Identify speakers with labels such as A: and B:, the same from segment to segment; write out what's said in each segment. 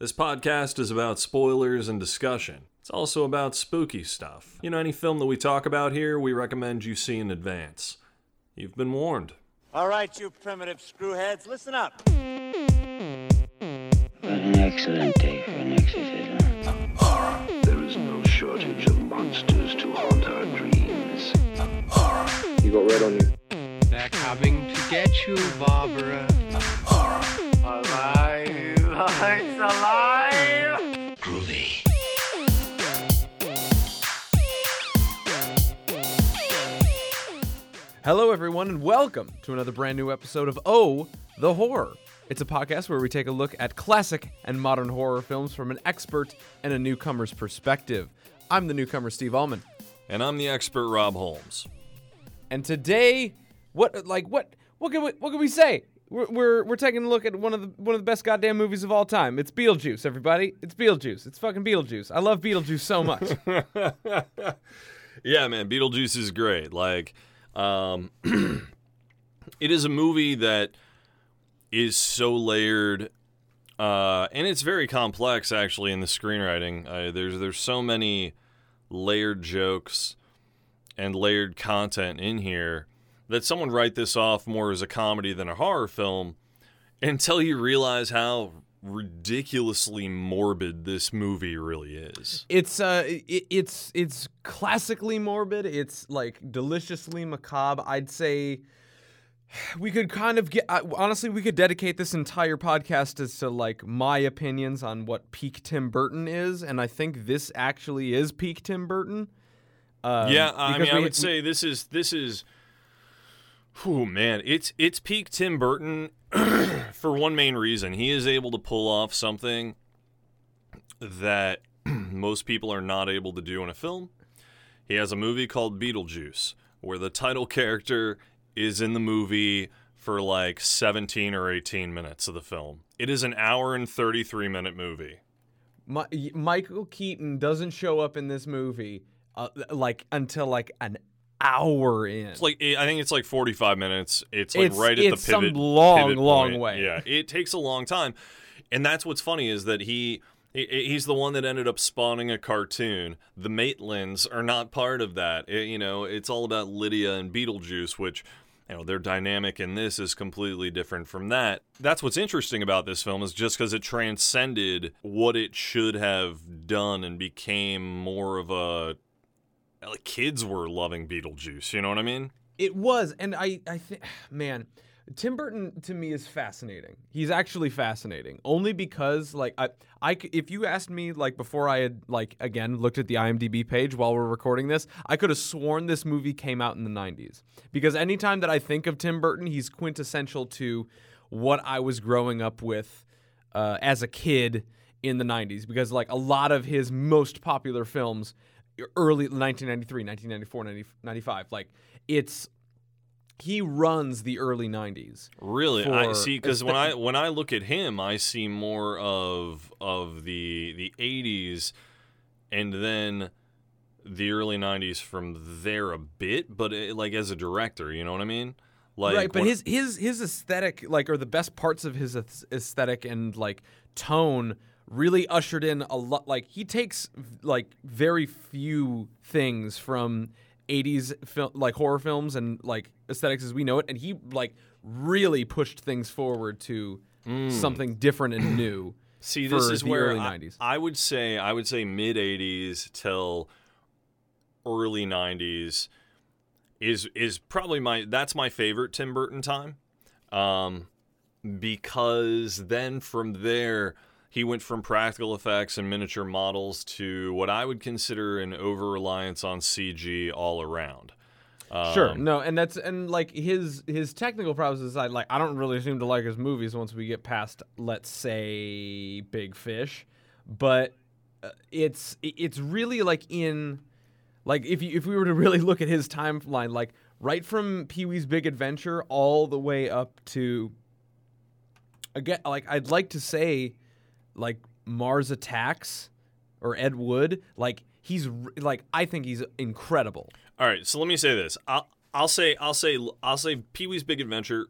A: This podcast is about spoilers and discussion. It's also about spooky stuff. You know, any film that we talk about here, we recommend you see in advance. You've been warned.
B: All right, you primitive screwheads, listen up.
C: What an excellent day for an exorcism.
D: There is no shortage of monsters to haunt our dreams. Horror.
E: You got red on you.
F: They're coming to get you, Barbara. Horror.
B: Alive! It's alive!
D: Groovy.
G: Hello, everyone, and welcome to another brand new episode of Oh, the Horror. It's a podcast where we take a look at classic and modern horror films from an expert and a newcomer's perspective. I'm the newcomer, Steve Allman.
A: And I'm the expert Rob Holmes.
G: And today, what, like, what, what can we, what can we say? We're, we're, taking a look at one of the one of the best goddamn movies of all time. It's Beetlejuice, everybody. It's Beetlejuice. It's fucking Beetlejuice. I love Beetlejuice so much.
A: yeah, man, Beetlejuice is great. Like, um, it is a movie that is so layered, uh, and it's very complex actually in the screenwriting. Uh, there's there's so many layered jokes and layered content in here that someone write this off more as a comedy than a horror film until you realize how ridiculously morbid this movie really is.
G: It's uh, it, it's it's classically morbid. It's like deliciously macabre. I'd say we could kind of get honestly, we could dedicate this entire podcast as to like my opinions on what peak Tim Burton is, and I think this actually is peak Tim Burton. Um,
A: yeah, I mean, I
G: we-
A: would say this is this is. Oh man, it's it's peak Tim Burton for one main reason. He is able to pull off something that most people are not able to do in a film. He has a movie called Beetlejuice, where the title character is in the movie for like 17 or 18 minutes of the film. It is an hour and 33 minute movie.
G: Mi- Michael Keaton doesn't show up in this movie uh, like until like an hour in.
A: It's like I think it's like 45 minutes. It's like
G: It's-
A: right at
G: it's
A: the pivot.
G: some long,
A: pivot
G: long way.
A: Yeah, it takes a long time, and that's what's funny is that he. he- He's the one that ended up spawning a cartoon. The Maitlands are not part of that. It- you know, it's all about Lydia and Beetlejuice, which, you know, their dynamic in this is completely different from that. That's what's interesting about this film is just because it transcended what it should have done and became more of a like kids were loving Beetlejuice. You know what I mean?
G: It was, and I, I think, man, Tim Burton to me is fascinating. He's actually fascinating, only because, like, I, I, if you asked me, like, before I had, like, again looked at the IMDb page while we're recording this, I could have sworn this movie came out in the '90s. Because anytime that I think of Tim Burton, he's quintessential to what I was growing up with uh, as a kid in the 90s. Because, like, a lot of his most popular films early 1993 1994 90, 95 like it's he runs the early 90s
A: Really, I see. Because when I when I look at him, I see more of of the the '80s, and then the early '90s from there a bit. But it, like as a director, you know what I mean? Like
G: right but
A: when-
G: his his his aesthetic like or the best parts of his aesthetic and like tone really ushered in a lot like he takes like very few things from 80s fil- like horror films and like aesthetics as we know it and he like really pushed things forward to something different and new
A: Mm. See, this is where
G: early
A: I,
G: 90s.
A: I would say I would say mid '80s till early '90s is is probably my that's my favorite Tim Burton time, um, because then from there he went from practical effects and miniature models to what I would consider an over reliance on CG all around.
G: Sure.
A: Um,
G: No, and that's and like his his technical problems aside, like I don't really seem to like his movies once we get past, let's say, Big Fish, but uh, it's it's really like in like if you if we were to really look at his timeline, like right from Pee Wee's Big Adventure all the way up to again, like I'd like to say, like Mars Attacks or Ed Wood, like he's like I think he's incredible.
A: All right, so let me say this. I'll I'll say I'll say I'll say Pee Wee's Big Adventure,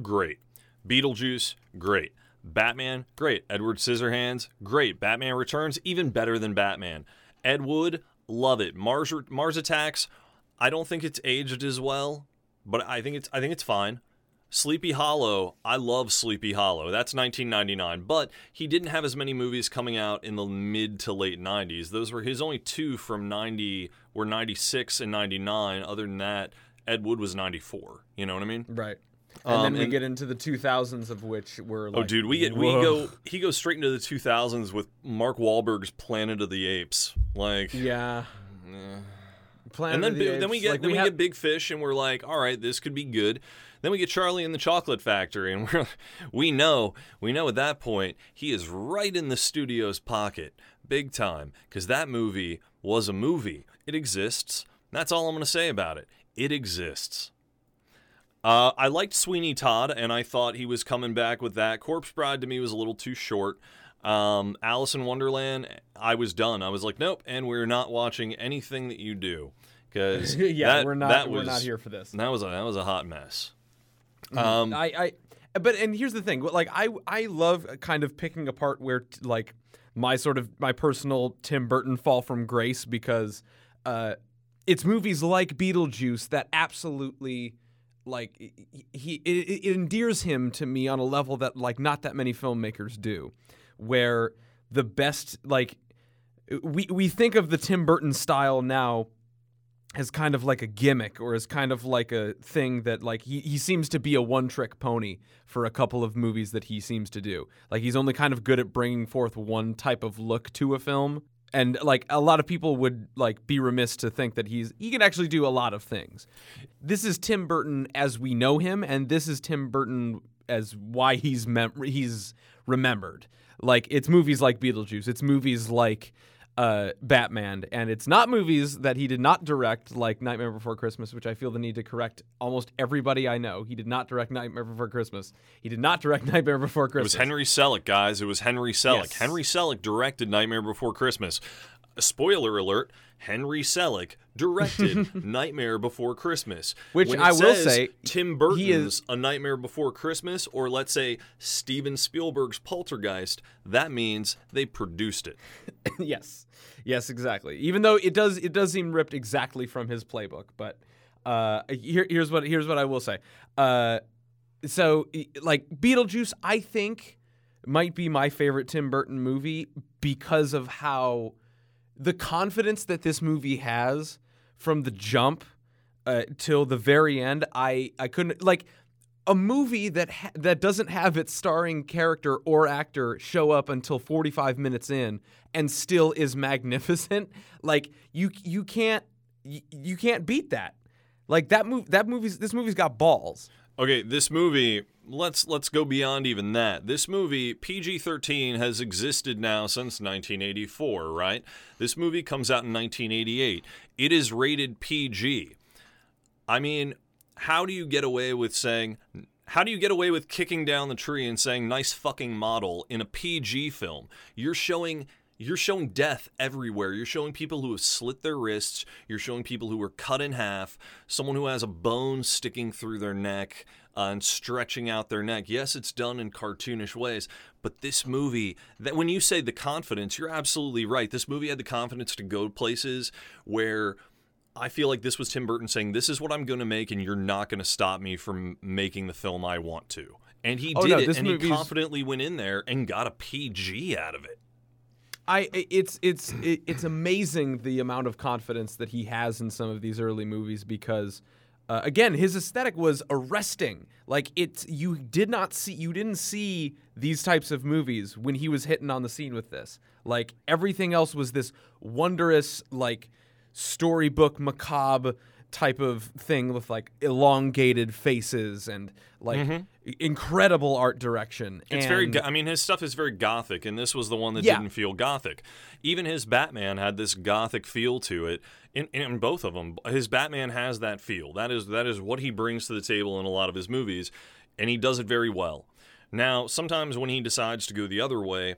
A: great. Beetlejuice, great. Batman, great. Edward Scissorhands, great. Batman Returns, even better than Batman. Ed Wood, love it. Mars Mars Attacks, I don't think it's aged as well, but I think it's I think it's fine. Sleepy Hollow, I love Sleepy Hollow. That's 1999, but he didn't have as many movies coming out in the mid to late 90s. Those were his only two from 90 were 96 and 99. Other than that, Ed Wood was 94. You know what I mean?
G: Right. And
A: Um,
G: then we
A: and-
G: get into the 2000s of which were like,
A: Oh, dude, we get we go he goes straight into the 2000s with Mark Wahlberg's Planet of the Apes. Like
G: Yeah. Planet
A: and then
G: the
A: then we get
G: like,
A: then we,
G: have-
A: get Big Fish and we're like, all right, this could be good. Then we get Charlie in the Chocolate Factory and we're we know we know at that point he is right in the studio's pocket, big time, because that movie was a movie. It exists. That's all I'm going to say about it. It exists. Uh, I liked Sweeney Todd, and I thought he was coming back with that. Corpse Bride to me was a little too short. Um, Alice in Wonderland, I was done. I was like, nope, and we're not watching anything that you do because
G: yeah,
A: that,
G: we're not
A: that
G: we're
A: was,
G: not here for this.
A: That was a that was a hot mess. Um,
G: I, I, but and here's the thing, like I, I love kind of picking apart where t- like my sort of my personal Tim Burton fall from grace because uh, it's movies like Beetlejuice that absolutely like he, he it, it endears him to me on a level that like not that many filmmakers do, where the best like we we think of the Tim Burton style now as kind of like a gimmick or as kind of like a thing that like he, he seems to be a one trick pony for a couple of movies that he seems to do. Like he's only kind of good at bringing forth one type of look to a film. And like a lot of people would like be remiss to think that he's he can actually do a lot of things. This is tim burton as we know him and this is tim burton as why he's mem- he's remembered like it's movies like beetlejuice it's movies like uh, Batman, and it's not movies that he did not direct, like Nightmare Before Christmas, which I feel the need to correct almost everybody I know. He did not direct Nightmare Before Christmas. He did not direct Nightmare Before Christmas.
A: it was Henry Selick, guys. It was Henry Selick.
G: Yes.
A: Henry Selick directed Nightmare Before Christmas. Spoiler alert: Henry Selick directed Nightmare Before Christmas,
G: Which I will say,
A: Tim
G: he is-
A: Burton's A Nightmare Before Christmas, or let's say Steven Spielberg's Poltergeist. That means they produced it.
G: yes, yes, exactly. Even though it does, it does seem ripped exactly from his playbook. But uh, here, here's what here's what I will say. Uh, so, like Beetlejuice, I think might be my favorite Tim Burton movie because of how the confidence that this movie has from the jump uh, till the very end. I I couldn't like a movie that ha- that doesn't have its starring character or actor show up until 45 minutes in and still is magnificent like you you can't you, you can't beat that like that move that movie's this movie's got balls
A: Okay, this movie, let's let's go beyond even that. This movie, PG-13 has existed now since 1984, right? This movie comes out in 1988. It is rated PG. I mean, how do you get away with saying how do you get away with kicking down the tree and saying nice fucking model in a PG film? You're showing you're showing death everywhere. You're showing people who have slit their wrists. You're showing people who are cut in half. Someone who has a bone sticking through their neck uh, and stretching out their neck. Yes, it's done in cartoonish ways, but this movie, that when you say the confidence, you're absolutely right. This movie had the confidence to go places where I feel like this was Tim Burton saying, "This is what I'm going to make, and you're not going to stop me from making the film I want to." And he
G: Oh,
A: did
G: no,
A: it, and he confidently went in there and got a PG out of it.
G: I it's it's it's amazing the amount of confidence that he has in some of these early movies because uh, again his aesthetic was arresting. Like it's you did not see you didn't see these types of movies when he was hitting on the scene with this. Like everything else was this wondrous like storybook macabre type of thing with like elongated faces and like incredible art direction
A: Mm-hmm. It's very.
G: and-
A: go- I mean, his stuff is very gothic, and this was the one that
G: Yeah.
A: didn't feel gothic. Even his Batman had this gothic feel to it. In, in both of them, his Batman has that feel. That is that is what he brings to the table in a lot of his movies, and he does it very well. Now, sometimes when he decides to go the other way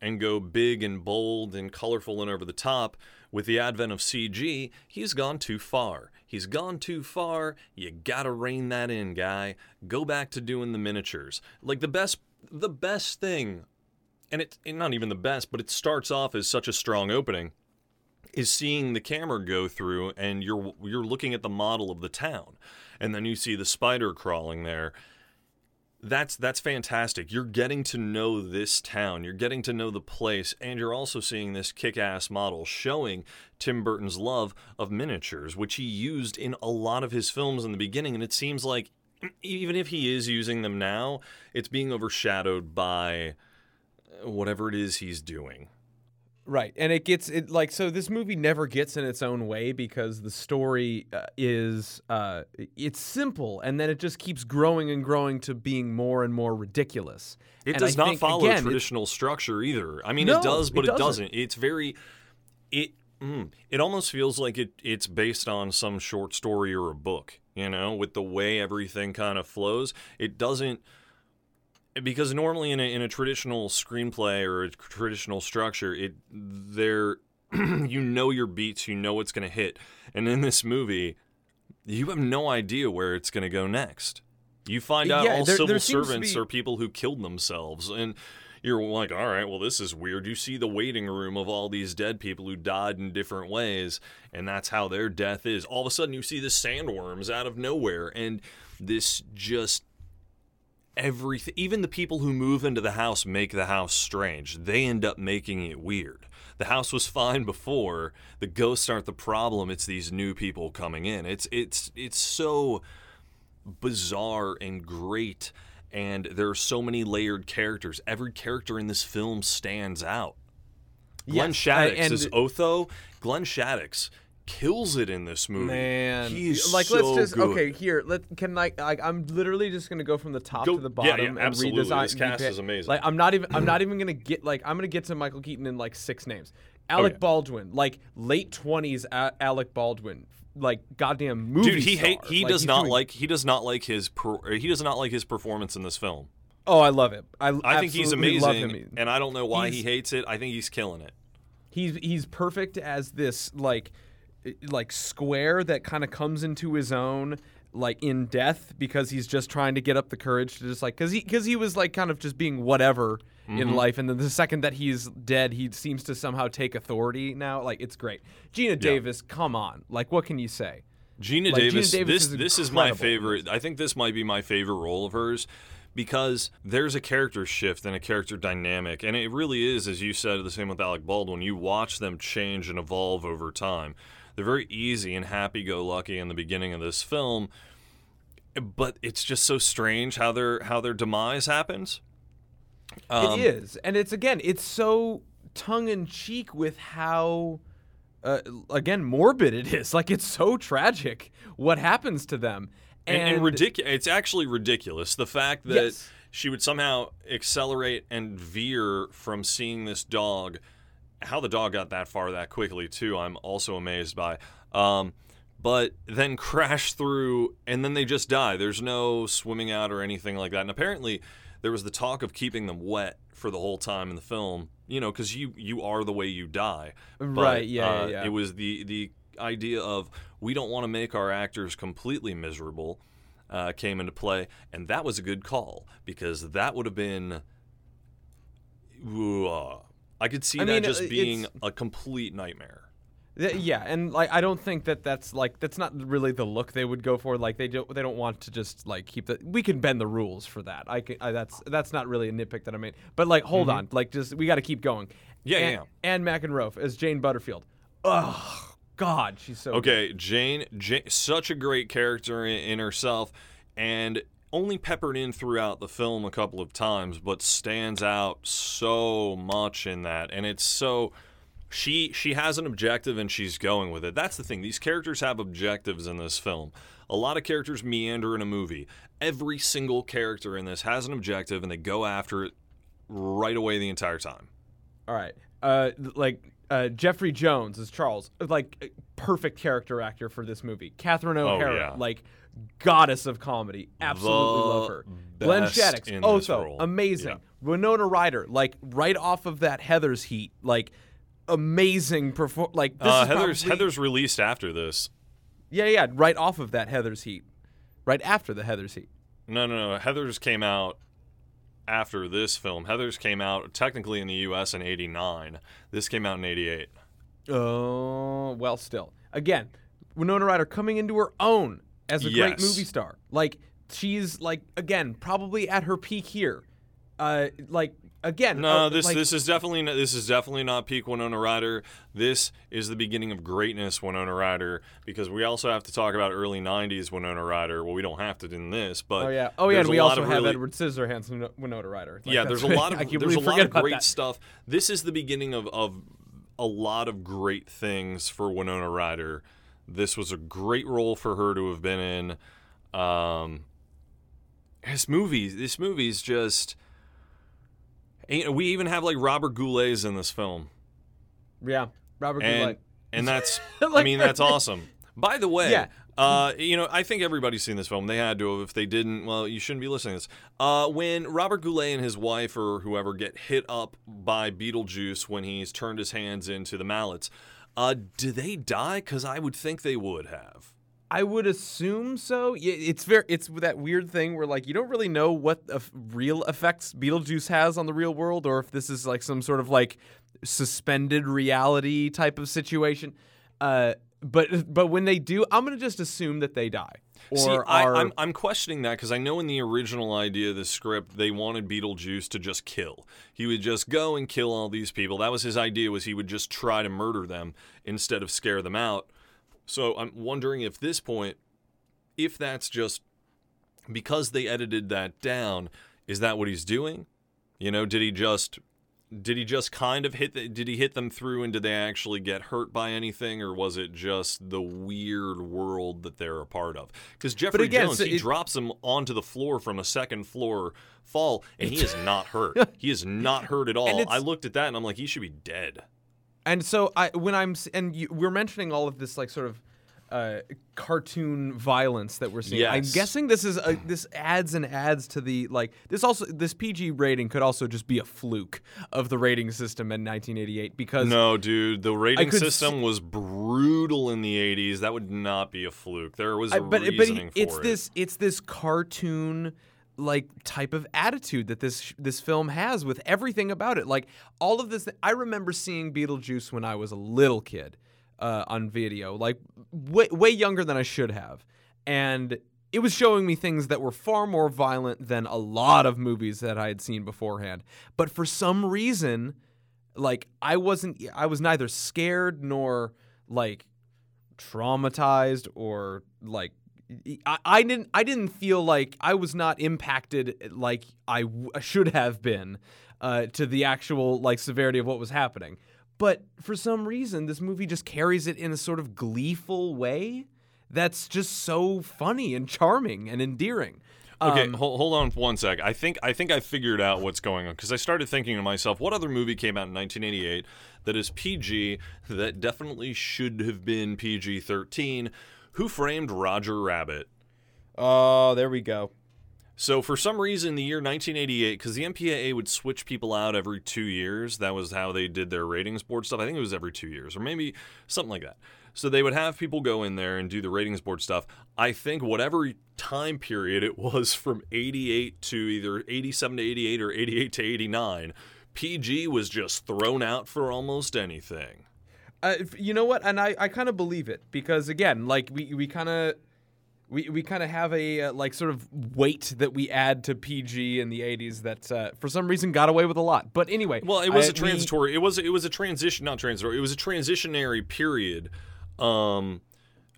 A: and go big and bold and colorful and over the top, with the advent of CG, he's gone too far. He's gone too far. You gotta rein that in, guy. Go back to doing the miniatures. Like the best the best thing, and it's and not even the best, but it starts off as such a strong opening, is seeing the camera go through and you're you're looking at the model of the town, and then you see the spider crawling there. That's that's fantastic. You're getting to know this town. You're getting to know the place, and you're also seeing this kick-ass model showing Tim Burton's love of miniatures, which he used in a lot of his films in the beginning. And it seems like even if he is using them now, it's being overshadowed by whatever it is he's doing.
G: Right, and it gets it like so. This movie never gets in its own way because the story uh, is uh, it's simple, and then it just keeps growing and growing to being more and more ridiculous.
A: It
G: And
A: does
G: I
A: not
G: think,
A: follow
G: again,
A: traditional structure either. I mean,
G: No,
A: it does, but
G: it
A: it,
G: doesn't.
A: doesn't. It's very it. Mm, it almost feels like it. It's based on some short story or a book. You know, with the way everything kind of flows, it doesn't. Because normally in a, in a traditional screenplay or a traditional structure, it there you know your beats, you know what's going to hit, and in this movie, you have no idea where it's going to go next. You find out
G: Yeah,
A: all
G: there-
A: civil
G: there
A: servants
G: be-
A: are people who killed themselves, and you're like, all right, well, this is weird. You see the waiting room of all these dead people who died in different ways, and that's how their death is. All of a sudden, you see the sandworms out of nowhere, and this just everything. Even the people who move into the house make the house strange. They end up making it weird. The house was fine before. The ghosts aren't the problem. It's these new people coming in. It's it's it's so bizarre and great and there are so many layered characters every character in this film stands out glenn
G: Yes,
A: shadix
G: I-
A: is otho glenn shadix kills it in this movie
G: Man,
A: he is
G: like
A: so
G: let's just
A: good.
G: okay here. Let can I like I'm literally just gonna go from the top
A: Go-
G: to the
A: yeah,
G: bottom
A: yeah,
G: and
A: absolutely.
G: redesign.
A: This cast is amazing.
G: Like I'm not even I'm not even gonna get like I'm gonna get to Michael Keaton in like six names. Alec. Baldwin, like late twenties Alec Baldwin, like goddamn movie
A: dude he hate he
G: Like,
A: does not
G: doing-
A: like he does not like his per, he does not like his performance in this film
G: Oh, I love it. I
A: i think he's amazing
G: him.
A: and i don't know why he hates it i think he's killing it
G: he's he's perfect as this like like square that kind of comes into his own like in death because he's just trying to get up the courage to just like because he because he was like kind of just being whatever in mm-hmm. life and then the second that he's dead he seems to somehow take authority now like it's great geena davis come on like what can you say
A: Geena
G: Like, Geena
A: Davis,
G: Davis
A: this
G: is
A: this is my favorite. I think this might be my favorite role of hers because there's a character shift and a character dynamic, and it really is, as you said, the same with Alec Baldwin. You watch them change and evolve over time. They're very easy and happy-go-lucky in the beginning of this film, but it's just so strange how their how their demise happens. Um,
G: it is and it's again it's so tongue-in-cheek with how uh, again morbid it is like it's so tragic what happens to them
A: and, and ridiculous. It's actually ridiculous. The fact that
G: Yes.
A: she would somehow accelerate and veer from seeing this dog. How the dog got that far that quickly, too, I'm also amazed by. Um, but then crash through, and then they just die. There's no swimming out or anything like that. And apparently, there was the talk of keeping them wet for the whole time in the film. You know, because you you are the way you die. But,
G: Right, yeah, yeah,
A: uh,
G: yeah.
A: It was the the idea of we don't want to make our actors completely miserable uh, came into play, and that was a good call because that would have been. Ooh, uh, I could see
G: I
A: that
G: mean,
A: just
G: uh,
A: being a complete nightmare.
G: Th- yeah, and like I don't think that that's like that's not really the look they would go for. Like they don't they don't want to just like keep the. We can bend the rules for that. I can. I, that's that's not really a nitpick that I made. But like, hold on, like just we got to keep going.
A: Mm-hmm. Yeah,
G: Anne,
A: yeah,
G: Anne McEnroe as Jane Butterfield. Oh God, she's so good.
A: Okay, Jane, Jane, such a great character in, in herself, and only peppered in throughout the film a couple of times, but stands out so much in that, and it's so. She she has an objective and she's going with it. That's the thing. These characters have objectives in this film. A lot of characters meander in a movie. Every single character in this has an objective and they go after it right away the entire time.
G: All right. Uh, like uh, Jeffrey Jones as Charles, like perfect character actor for this movie. Catherine O'Hara,
A: Oh, yeah.
G: like goddess of comedy. Absolutely
A: The
G: love her. Glenn Shadix,
A: in this
G: Otho,
A: role.
G: amazing.
A: Yeah.
G: Winona Ryder, like right off of that Heather's Heat, like amazing perform. Like this
A: Uh,
G: is
A: Heather's
G: probably-
A: Heather's released after this.
G: Yeah, yeah, right off of that Heather's Heat, right after the Heather's Heat.
A: No, no, no. Heather's came out after this film. Heather's came out technically in the U.S. in '89. This came out in '88.
G: Oh, well, still. Again, Winona Ryder coming into her own as a great movie star. Like, she's, like, again, probably at her peak here. Uh, like, again.
A: No,
G: uh,
A: this
G: like,
A: this is definitely not, this is definitely not peak Winona Ryder. This is the beginning of greatness Winona Ryder because we also have to talk about early '90s Winona Ryder. Well, we don't have to in this, but
G: Oh, yeah. Oh, yeah, and we also have
A: really-
G: Edward Scissorhands and Winona Ryder. Like,
A: yeah, there's a lot of there's a lot of great
G: that.
A: stuff. This is the beginning of of a lot of great things for Winona Ryder. This was a great role for her to have been in. Um, this movie, this movie's just. We even have like Robert Goulet's in this film,
G: Yeah, Robert
A: and
G: Goulet.
A: and that's I mean that's awesome. By the way,
G: Yeah.
A: Uh, you know, I think everybody's seen this film. They had to have. If they didn't, well, you shouldn't be listening to this. Uh, when Robert Goulet and his wife or whoever get hit up by Beetlejuice when he's turned his hands into the mallets, uh, do they die? Because I would think they would have.
G: I would assume so. It's very it's that weird thing where like you don't really know what real effects Beetlejuice has on the real world, or if this is like some sort of like suspended reality type of situation. Uh, but but when they do, I'm gonna just assume that they die. Or
A: See, I, I'm, I'm questioning that because I know in the original idea of the script, they wanted Beetlejuice to just kill. He would just go and kill all these people. That was his idea. Was he would just try to murder them instead of scare them out. So I'm wondering if this point, if that's just because they edited that down, is that what he's doing? You know, did he just did he just kind of hit the, did he hit them through and did they actually get hurt by anything or was it just the weird world that they're a part of? Because jeffrey
G: again,
A: jones
G: so
A: he drops him onto the floor from a second floor fall and he is not hurt. He is not hurt at all. I looked at that and i'm like he should be dead.
G: And so I when I'm and you, we're mentioning all of this like sort of uh, cartoon violence that we're seeing. I'm guessing this is a, this adds and adds to the like this also this PG rating could also just be a fluke of the rating system in 1988 because
A: no dude the rating system was brutal in the 80s that would not be a fluke. There was a
G: I- but but
A: reasoning
G: it's
A: it.
G: this it's this cartoon like type of attitude that this this film has with everything about it. Like all of this, I remember seeing Beetlejuice when I was a little kid uh, on video, like way way younger than I should have, and it was showing me things that were far more violent than a lot of movies that I had seen beforehand. But for some reason, like I wasn't, I was neither scared nor like traumatized or like I, I didn't I didn't feel like I was not impacted like I w- should have been uh, to the actual like severity of what was happening. But for some reason, this movie just carries it in a sort of gleeful way that's just so funny and charming and endearing.
A: Okay,
G: Um,
A: hold, hold on one sec. I think I think I figured out what's going on because I started thinking to myself, what other movie came out in 1988 that is PG that definitely should have been PG-13? Who framed Roger Rabbit?
G: Oh, there we go.
A: So for some reason, the year 1988, because the MPAA would switch people out every two years. That was how they did their ratings board stuff. I think it was every two years, or maybe something like that. So they would have people go in there and do the ratings board stuff. I think whatever time period it was from 88 to either 87 to 88 or 88 to 89, PG was just thrown out for almost anything.
G: Uh, you know what? And I, I kind of believe it because again, like we, we kind of we, we kind of have a uh, like sort of weight that we add to PG in the 80s that uh, for some reason got away with a lot. But anyway,
A: Well, it was
G: I-
A: a transitory. It was it was a transition, not transitory. It was a transitionary period. Um,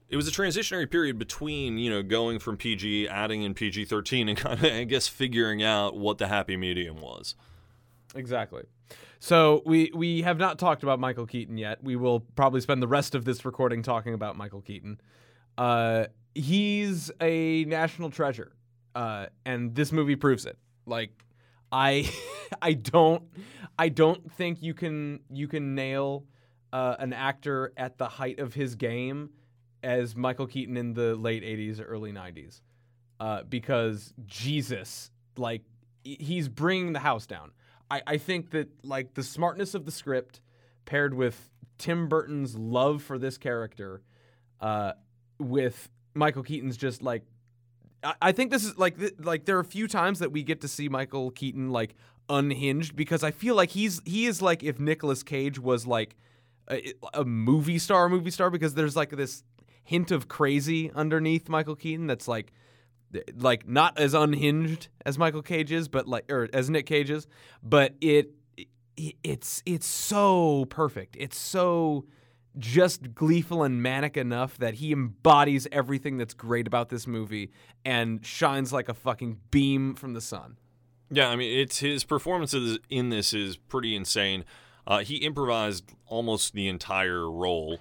A: it was a transitionary period between you know going from PG, adding in PG thirteen, and kind of I guess figuring out what the happy medium was.
G: Exactly. So we we have not talked about Michael Keaton yet. We will probably spend the rest of this recording talking about Michael Keaton. Uh, he's a national treasure, uh, and this movie proves it. Like, I I don't I don't think you can you can nail uh, an actor at the height of his game as Michael Keaton in the late '80s or early '90s, uh, because Jesus, like, he's bringing the house down. I, I think that like the smartness of the script paired with Tim Burton's love for this character, uh, with Michael Keaton's just like I, I think this is like th- like there are a few times that we get to see Michael Keaton like unhinged because I feel like he's he is like if Nicolas Cage was like a, a movie star, movie star because there's like this hint of crazy underneath Michael Keaton that's like like not as unhinged as Michael Cage is, but like or as Nick Cage is, but it it's it's so perfect. It's so just gleeful and manic enough that he embodies everything that's great about this movie and shines like a fucking beam from the sun.
A: Yeah, I mean, it's his performances in this is pretty insane. Uh, he improvised almost the entire role,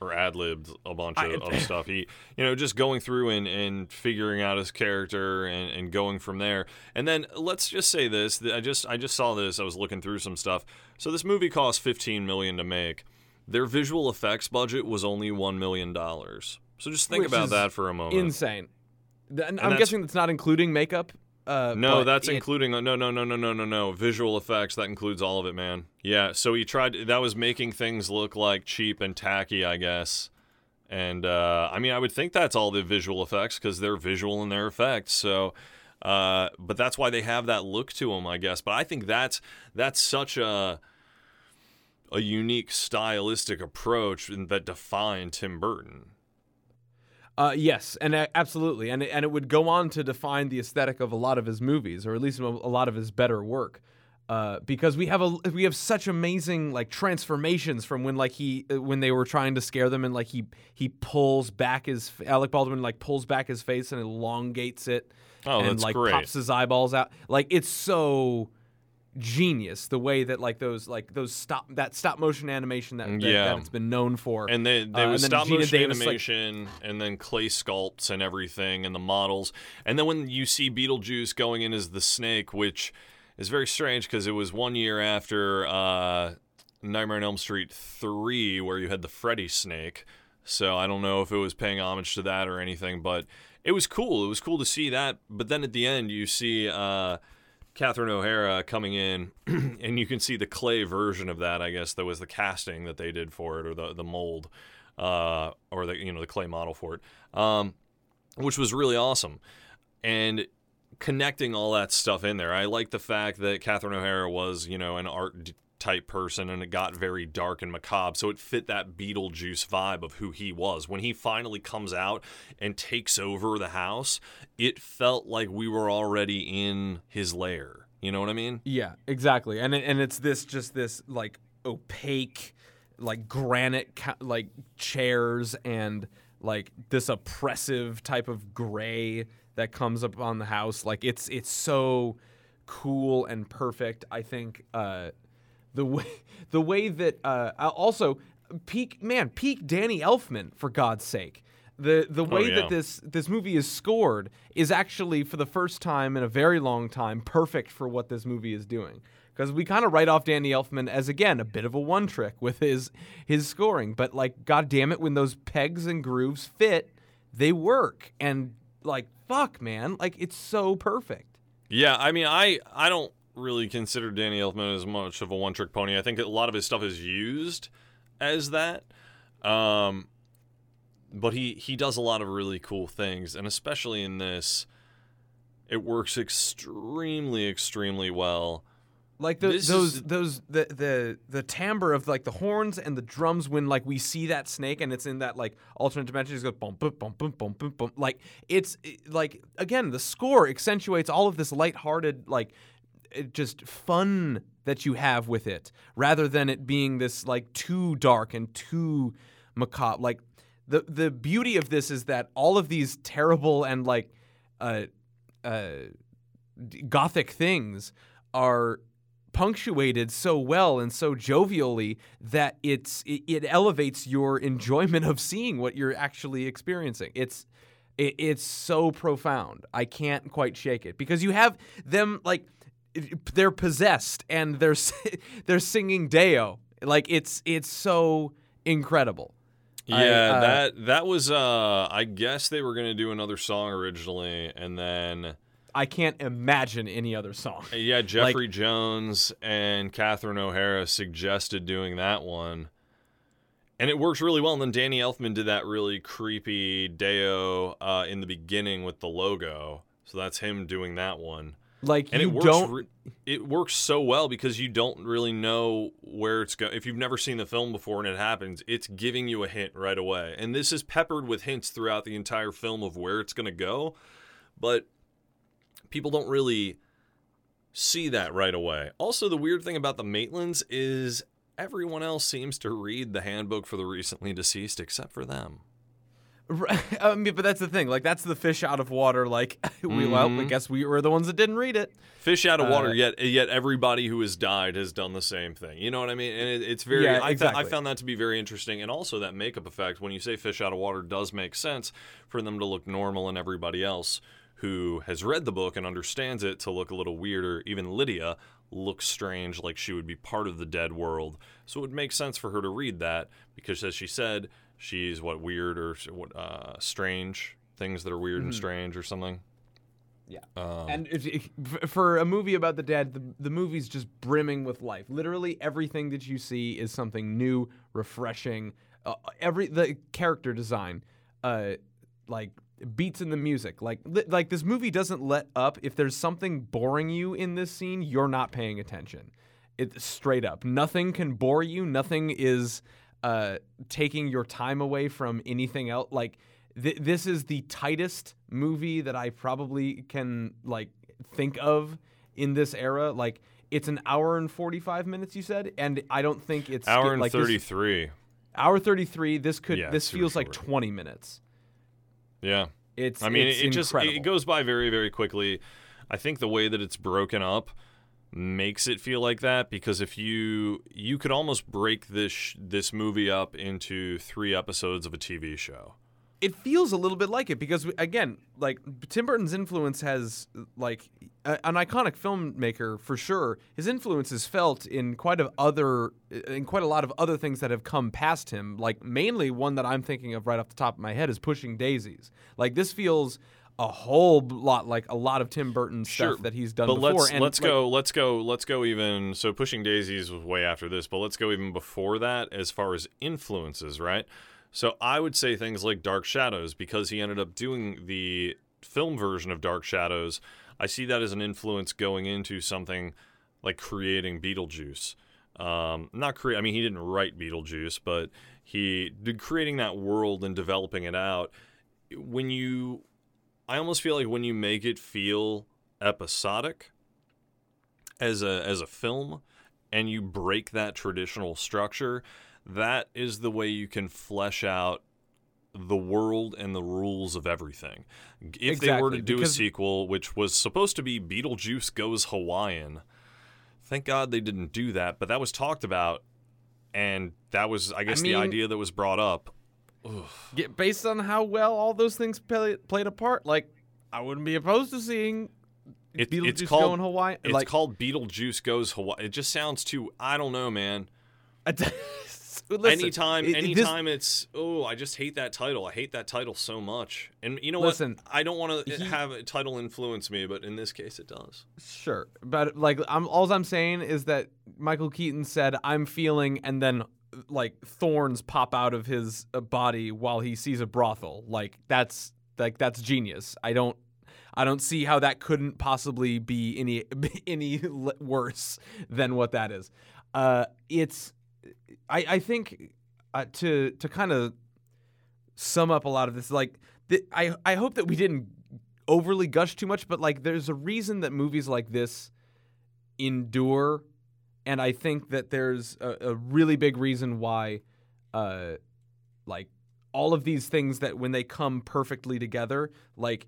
A: or ad libbed a bunch of, of stuff. He, you know, just going through and, and figuring out his character and, and going from there. And then let's just say this: I just I just saw this. I was looking through some stuff. So this movie cost 15 million to make. Their visual effects budget was only one million dollars. So just think
G: Which
A: about that for a moment.
G: Insane. Th- And I'm
A: that's-
G: guessing that's not including makeup. Uh,
A: No, that's
G: it-
A: including no, no, no, no, no, no, no. Visual effects that includes all of it, man. Yeah, so he tried. That was making things look like cheap and tacky, I guess. And uh, I mean, I would think that's all the visual effects because they're visual in their effects. So, uh, but that's why they have that look to them, I guess. But I think that's that's such a a unique stylistic approach that defined Tim Burton.
G: Uh, yes, and uh, absolutely, and it, and it would go on to define the aesthetic of a lot of his movies, or at least a lot of his better work, uh, because we have a we have such amazing like transformations from when like he uh, when they were trying to scare them and like he he pulls back his Alec Baldwin like pulls back his face and elongates it,
A: Oh,
G: and like
A: great.
G: pops his eyeballs out, like it's so genius the way that like those like those stop that stop motion animation that, that,
A: Yeah.
G: that it's been known for
A: And they, they
G: Uh,
A: was stop
G: Geena
A: motion
G: Davis, like-
A: animation and then clay sculpts and everything and the models. And then when you see Beetlejuice going in as the snake, which is very strange because it was one year after uh, Nightmare on Elm Street 3 where you had the Freddy snake. So I don't know if it was paying homage to that or anything, but it was cool. It was cool to see that. But then at the end, you see uh, Catherine O'Hara coming in, and you can see the clay version of that. I guess that was the casting that they did for it, or the the mold, uh, or the you know the clay model for it, um, which was really awesome. And connecting all that stuff in there, I like the fact that Catherine O'Hara was you know an art type person, and it got very dark and macabre, so it fit that Beetlejuice vibe of who he was. When he finally comes out and takes over the house, it felt like we were already in his lair. You know what I mean?
G: Yeah, exactly. And it, and it's this just this like opaque like granite ca- like chairs and like this oppressive type of gray that comes up on the house like it's it's so cool and perfect. I think uh the way the way that uh uh, also peak man peak Danny Elfman for God's sake. The the way
A: yeah.
G: that this this movie is scored is actually for the first time in a very long time perfect for what this movie is doing. Because we kind of write off Danny Elfman as again a bit of a one trick with his his scoring, but like god damn it when those pegs and grooves fit, they work and like fuck man, like it's so perfect.
A: Yeah, I mean, I I don't really consider Danny Elfman as much of a one trick pony. I think a lot of his stuff is used as that. Um, but he he does a lot of really cool things, and especially in this, it works extremely extremely well.
G: Like the, those
A: is-
G: those the the the timbre of like the horns and the drums when like we see that snake and it's in that like alternate dimension it goes bump bump bump bump bump bump bump like it's it- like again the score accentuates all of this lighthearted like just fun that you have with it rather than it being this like too dark and too macabre like the the beauty of this is that all of these terrible and like uh uh gothic things are punctuated so well and so jovially that it's it, it elevates your enjoyment of seeing what you're actually experiencing. It's it, it's so profound. I can't quite shake it because you have them like they're possessed and they're they're singing Day-O. Like it's it's so incredible. I,
A: Yeah,
G: uh,
A: that that was. Uh, I guess they were gonna do another song originally, and then
G: I can't imagine any other song.
A: yeah, Jeffrey Jones and Catherine O'Hara suggested doing that one, and it works really well. And then Danny Elfman did that really creepy Day-O uh, in the beginning with the logo. So that's him doing that one.
G: Like
A: And
G: you
A: it works.
G: don't.
A: re- it works so well because you don't really know where it's going. If you've never seen the film before and it happens, it's giving you a hint right away. And this is peppered with hints throughout the entire film of where it's going to go, but people don't really see that right away. Also, the weird thing about the Maitlands is everyone else seems to read the handbook for the recently deceased except for them.
G: Right, I mean, but that's the thing. Like that's the fish out of water. Like we well,
A: Mm-hmm.
G: I guess we were the ones that didn't read it.
A: Fish out of water,
G: Uh,
A: yet yet everybody who has died has done the same thing. You know what I mean? And it, it's very.
G: Yeah,
A: I, th- I found that to be very interesting, and also that makeup effect. When you say fish out of water, does make sense for them to look normal, and everybody else who has read the book and understands it to look a little weirder. Even Lydia looks strange, like she would be part of the dead world. So it would make sense for her to read that because, as she said, she's what weird or what uh, strange things that are weird
G: Mm-hmm.
A: and strange or something.
G: Yeah.
A: Um,
G: and if, if- for a movie about the dead, the, the movie's just brimming with life. Literally everything that you see is something new, refreshing. Uh, every the character design, uh, like beats in the music. Like li- like this movie doesn't let up. If there's something boring you in this scene, you're not paying attention. It's straight up. Nothing can bore you. Nothing is uh, taking your time away from anything else. Like th- this is the tightest movie that I probably can like think of in this era. Like it's an hour and forty five minutes. You said, and I don't think it's
A: hour and
G: like
A: thirty three.
G: hour thirty three. This could
A: Yeah,
G: this feels like twenty minutes.
A: Yeah.
G: It's
A: I mean,
G: it's
A: it, it just it goes by very very quickly. I think the way that it's broken up makes it feel like that because if you you could almost break this sh- this movie up into 3 episodes of a TV show.
G: it feels a little bit like it because again like tim burton's influence has like a, an iconic filmmaker for sure. His influence is felt in quite a other in quite a lot of other things that have come past him. Like mainly one that i'm thinking of right off the top of my head is pushing daisies. Like this feels a whole lot like a lot of tim burton
A: Sure,
G: stuff that he's done
A: but
G: before
A: let's
G: and
A: let's
G: like,
A: go let's go let's go even so pushing daisies was way after this but let's go even before that as far as influences right? So i would say things like dark shadows because he ended up doing the film version of dark shadows i see that as an influence going into something like creating beetlejuice. Um, not create i mean he didn't write beetlejuice but he did creating that world and developing it out. When you I almost feel like when you make it feel episodic as a as a film and you break that traditional structure, that is the way you can flesh out the world and the rules of everything. If they were to
G: Exactly,
A: do a sequel which was supposed to be Beetlejuice Goes Hawaiian, thank God they didn't do that, but that was talked about and that was I guess
G: mean-
A: the idea that was brought up.
G: Get, based on how well all those things play, played a part like i wouldn't be opposed to seeing
A: It,
G: Beetlejuice
A: it's called
G: going Hawaii
A: It's
G: like
A: called Beetlejuice Goes Hawaii. It just sounds too. I don't know, man.
G: Listen,
A: anytime,
G: it- it- this-
A: anytime it's. Oh, I just hate that title. I hate that title so much. And you know
G: Listen,
A: what? I don't want to have a title influence me, but in this case, it does.
G: Sure, but like I'm all I'm saying is that Michael Keaton said I'm feeling, and then like thorns pop out of his uh, body while he sees a brothel. Like that's like that's genius. I don't. I don't see how that couldn't possibly be any any worse than what that is. Uh, it's, I, I think, uh, to to kind of sum up a lot of this, like th- I I hope that we didn't overly gush too much, but like there's a reason that movies like this endure, and I think that there's a, a really big reason why, uh, like all of these things that when they come perfectly together, like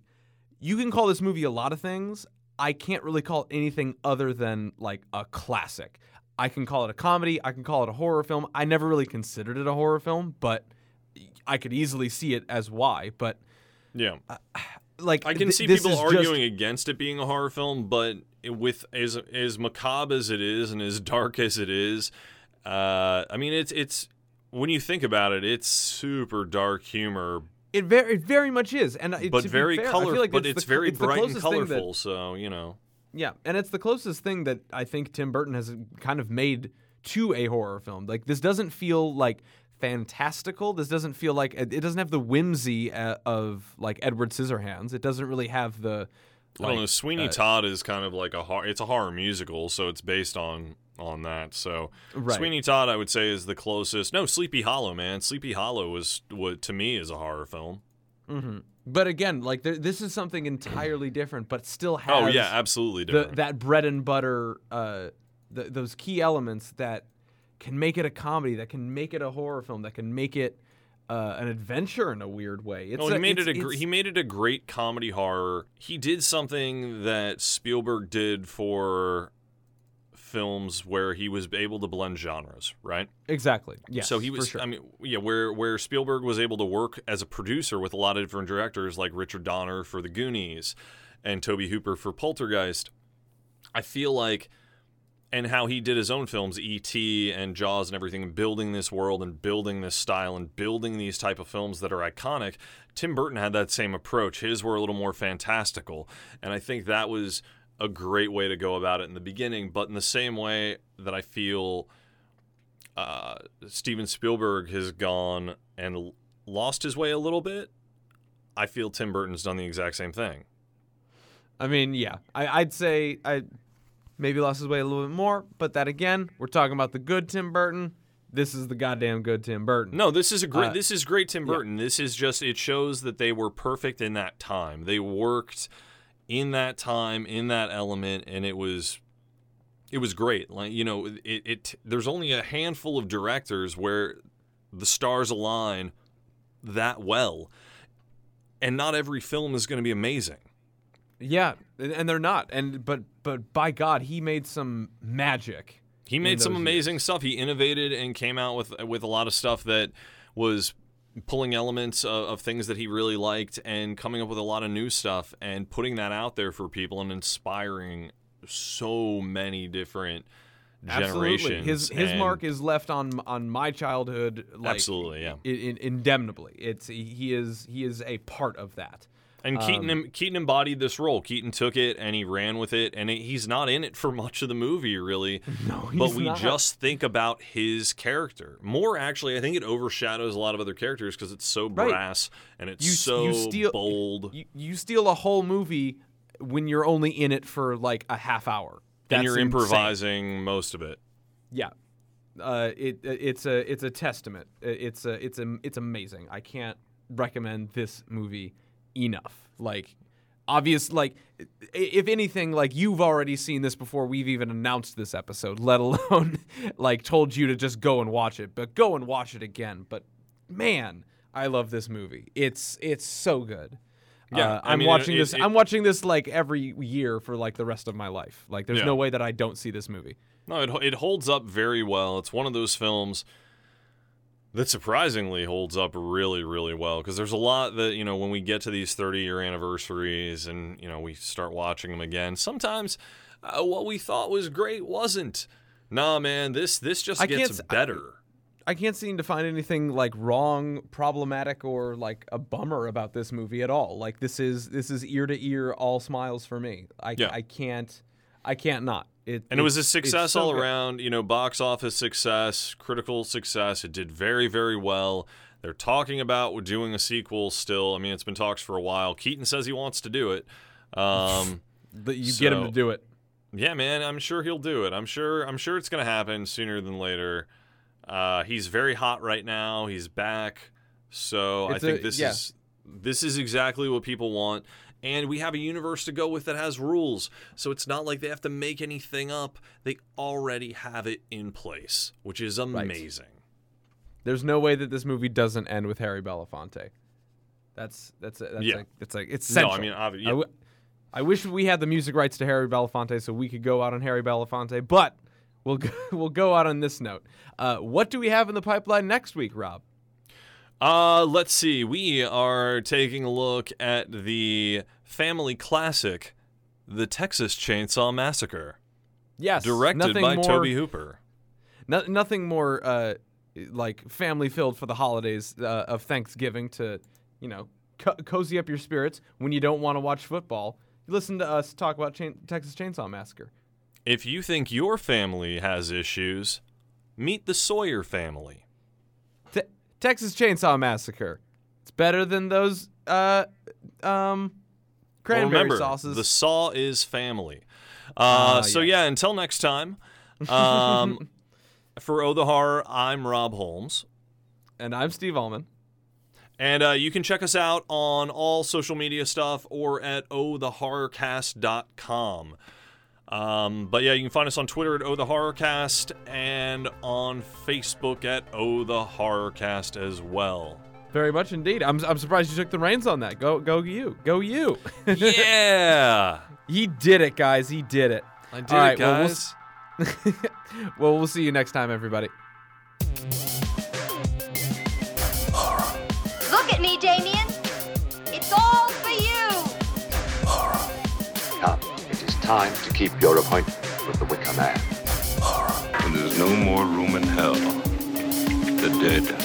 G: you can call this movie a lot of things. I can't really call it anything other than like a classic. I can call it a comedy. I can call it a horror film. I never really considered it a horror film, but I could easily see it as why. But
A: Yeah,
G: like
A: I can
G: th-
A: see people
G: is just-
A: arguing against it being a horror film, but with as as macabre as it is and as dark as it is, uh, I mean, it's it's when you think about it, it's super dark humor,
G: It very, it very much is, and it,
A: but very
G: fair,
A: colorful.
G: like
A: but
G: it's,
A: it's,
G: the,
A: very
G: it's
A: bright and
G: thing that-
A: colorful. so you know,
G: yeah, and it's the closest thing that I think Tim Burton has kind of made to a horror film. Like this doesn't feel like fantastical. This doesn't feel like it doesn't have the whimsy uh, of like Edward Scissorhands. It doesn't really have the.
A: I don't know. Sweeney
G: uh,
A: Todd is kind of like a horror. It's a horror musical, so it's based on on that. So
G: Right.
A: Sweeney Todd, I would say, is the closest. No, Sleepy Hollow, man. Sleepy Hollow was what to me is a horror film.
G: But again, like there, this is something entirely different, but still has.
A: Oh yeah, absolutely
G: the,
A: different.
G: that bread and butter, uh, th- those key elements that can make it a comedy, that can make it a horror film, that can make it uh, an adventure in a weird way. It's
A: Oh, he
G: a-
A: made it a gr- he made it a great comedy horror. He did something that Spielberg did for films where he was able to blend genres, right?
G: exactly. Yes.
A: so he was
G: sure.
A: I mean yeah, where where Spielberg was able to work as a producer with a lot of different directors like Richard Donner for The Goonies and Tobe Hooper for Poltergeist. I feel like and how he did his own films E.T. and Jaws and everything building this world and building this style and building these type of films that are iconic Tim Burton had that same approach his were a little more fantastical and I think that was a great way to go about it in the beginning but in the same way that I feel uh, Steven Spielberg has gone and lost his way a little bit I feel Tim Burton's done the exact same thing
G: I mean, yeah, I, I'd say I maybe lost his way a little bit more, but that again, we're talking about the good Tim Burton. This is the goddamn good Tim Burton.
A: No, this is a great.
G: Uh,
A: this is great, Tim Burton. This is just. It shows that they were perfect in that time. They worked in that time, in that element, and it was. It was great. Like you know, it. it there's only a handful of directors where the stars align that well, and not every film is going to be amazing.
G: Yeah, and they're not. And but but by God, he made some magic.
A: He made some amazing stuff. He innovated and came out with with a lot of stuff that was pulling elements of, of things that he really liked and coming up with a lot of new stuff and putting that out there for people and inspiring so many different
G: Absolutely.
A: generations.
G: His his
A: And
G: mark is left on on my childhood. Like,
A: Absolutely, yeah.
G: in, indemnibly. It's he is he is a part of that.
A: And Keaton,
G: Um,
A: Keaton embodied this role. Keaton took it and he ran with it, and it, he's not in it for much of the movie, really.
G: No,
A: but we
G: not.
A: just think about his character more. Actually, I think it overshadows a lot of other characters because it's so
G: Right.
A: brass and it's
G: You-
A: so
G: you steal-
A: bold,
G: You, you steal a whole movie when you're only in it for like a half hour. That's
A: and you're
G: insane.
A: improvising most of it.
G: Yeah. Uh, it it's a it's a testament. It's a it's a it's amazing. I can't recommend this movie enough. Like obvious like if anything like you've already seen this before we've even announced this episode, let alone like told you to just go and watch it. But go and watch it again. But man, I love this movie. It's it's so good.
A: Yeah,
G: Uh,
A: I
G: I'm
A: mean,
G: watching
A: it-
G: this.
A: it-
G: I'm watching this like every year for like the rest of my life. Like, there's
A: Yeah.
G: no way that I don't see this movie.
A: No, it it holds up very well. It's one of those films that surprisingly holds up really, really well because there's a lot that you know when we get to these 30 year anniversaries and you know we start watching them again. Sometimes uh, what we thought was great wasn't. Nah, man, this this just
G: I
A: gets
G: s- I-
A: better.
G: I can't seem to find anything like wrong, problematic, or like a bummer about this movie at all. Like this is this is ear to ear, all smiles for me. I,
A: Yeah.
G: I can't I can't not. It,
A: And it was a success
G: so
A: all around, you know, box office success, critical success. It did very, very well. They're talking about doing a sequel still. I mean, it's been talks for a while. Keaton says he wants to do it. Um,
G: But you get him to do it.
A: yeah, man, I'm sure he'll do it. I'm sure. I'm sure it's gonna happen sooner than later. Uh, he's very hot right now. He's back, so I
G: It's a-
A: think this
G: yeah.
A: is this is exactly what people want. And we have a universe to go with that has rules. So it's not like they have to make anything up. They already have it in place, which is amazing.
G: There's no way that this movie doesn't end with Harry Belafonte. That's that's a, that's
A: Yeah.
G: like it's like it's
A: No, I mean, obvi-
G: I,
A: yeah.
G: w- I wish we had the music rights to Harry Belafonte so we could go out on Harry Belafonte, but we'll go, we'll go out on this note. Uh, what do we have in the pipeline next week, Rob?
A: Uh, let's see. We are taking a look at the family classic, The Texas Chainsaw Massacre,
G: Yes,
A: directed by
G: more,
A: Tobe Hooper.
G: No, nothing more uh, like family filled for the holidays uh, of Thanksgiving to, you know, co- cozy up your spirits when you don't want to watch football. Listen to us talk about Chain- Texas Chainsaw Massacre.
A: If you think your family has issues, meet the Sawyer family.
G: Te- Texas Chainsaw Massacre. It's better than those uh um
A: Well,
G: cranberry
A: remember,
G: sauces.
A: the Saw is family. Uh,
G: Ah,
A: so
G: yes.
A: yeah, until next time. Um, for Oh the Horror, I'm Rob Holmes.
G: and I'm Steve Allman.
A: And uh, you can check us out on all social media stuff or at ohthehorrorcast.com. Um, but yeah, you can find us on Twitter at Oh the Horrorcast and on Facebook at Oh the Horrorcast as well.
G: Very much indeed. I'm, I'm surprised you took the reins on that. Go go you. Go you.
A: Yeah,
G: he did it, guys. He did it.
A: I did
G: All right,
A: it,
G: well, we'll
A: guys.
G: Well, we'll see you next time, everybody.
H: Time to keep your appointment with the Wicker Man.
D: When there's no more room in hell, the dead.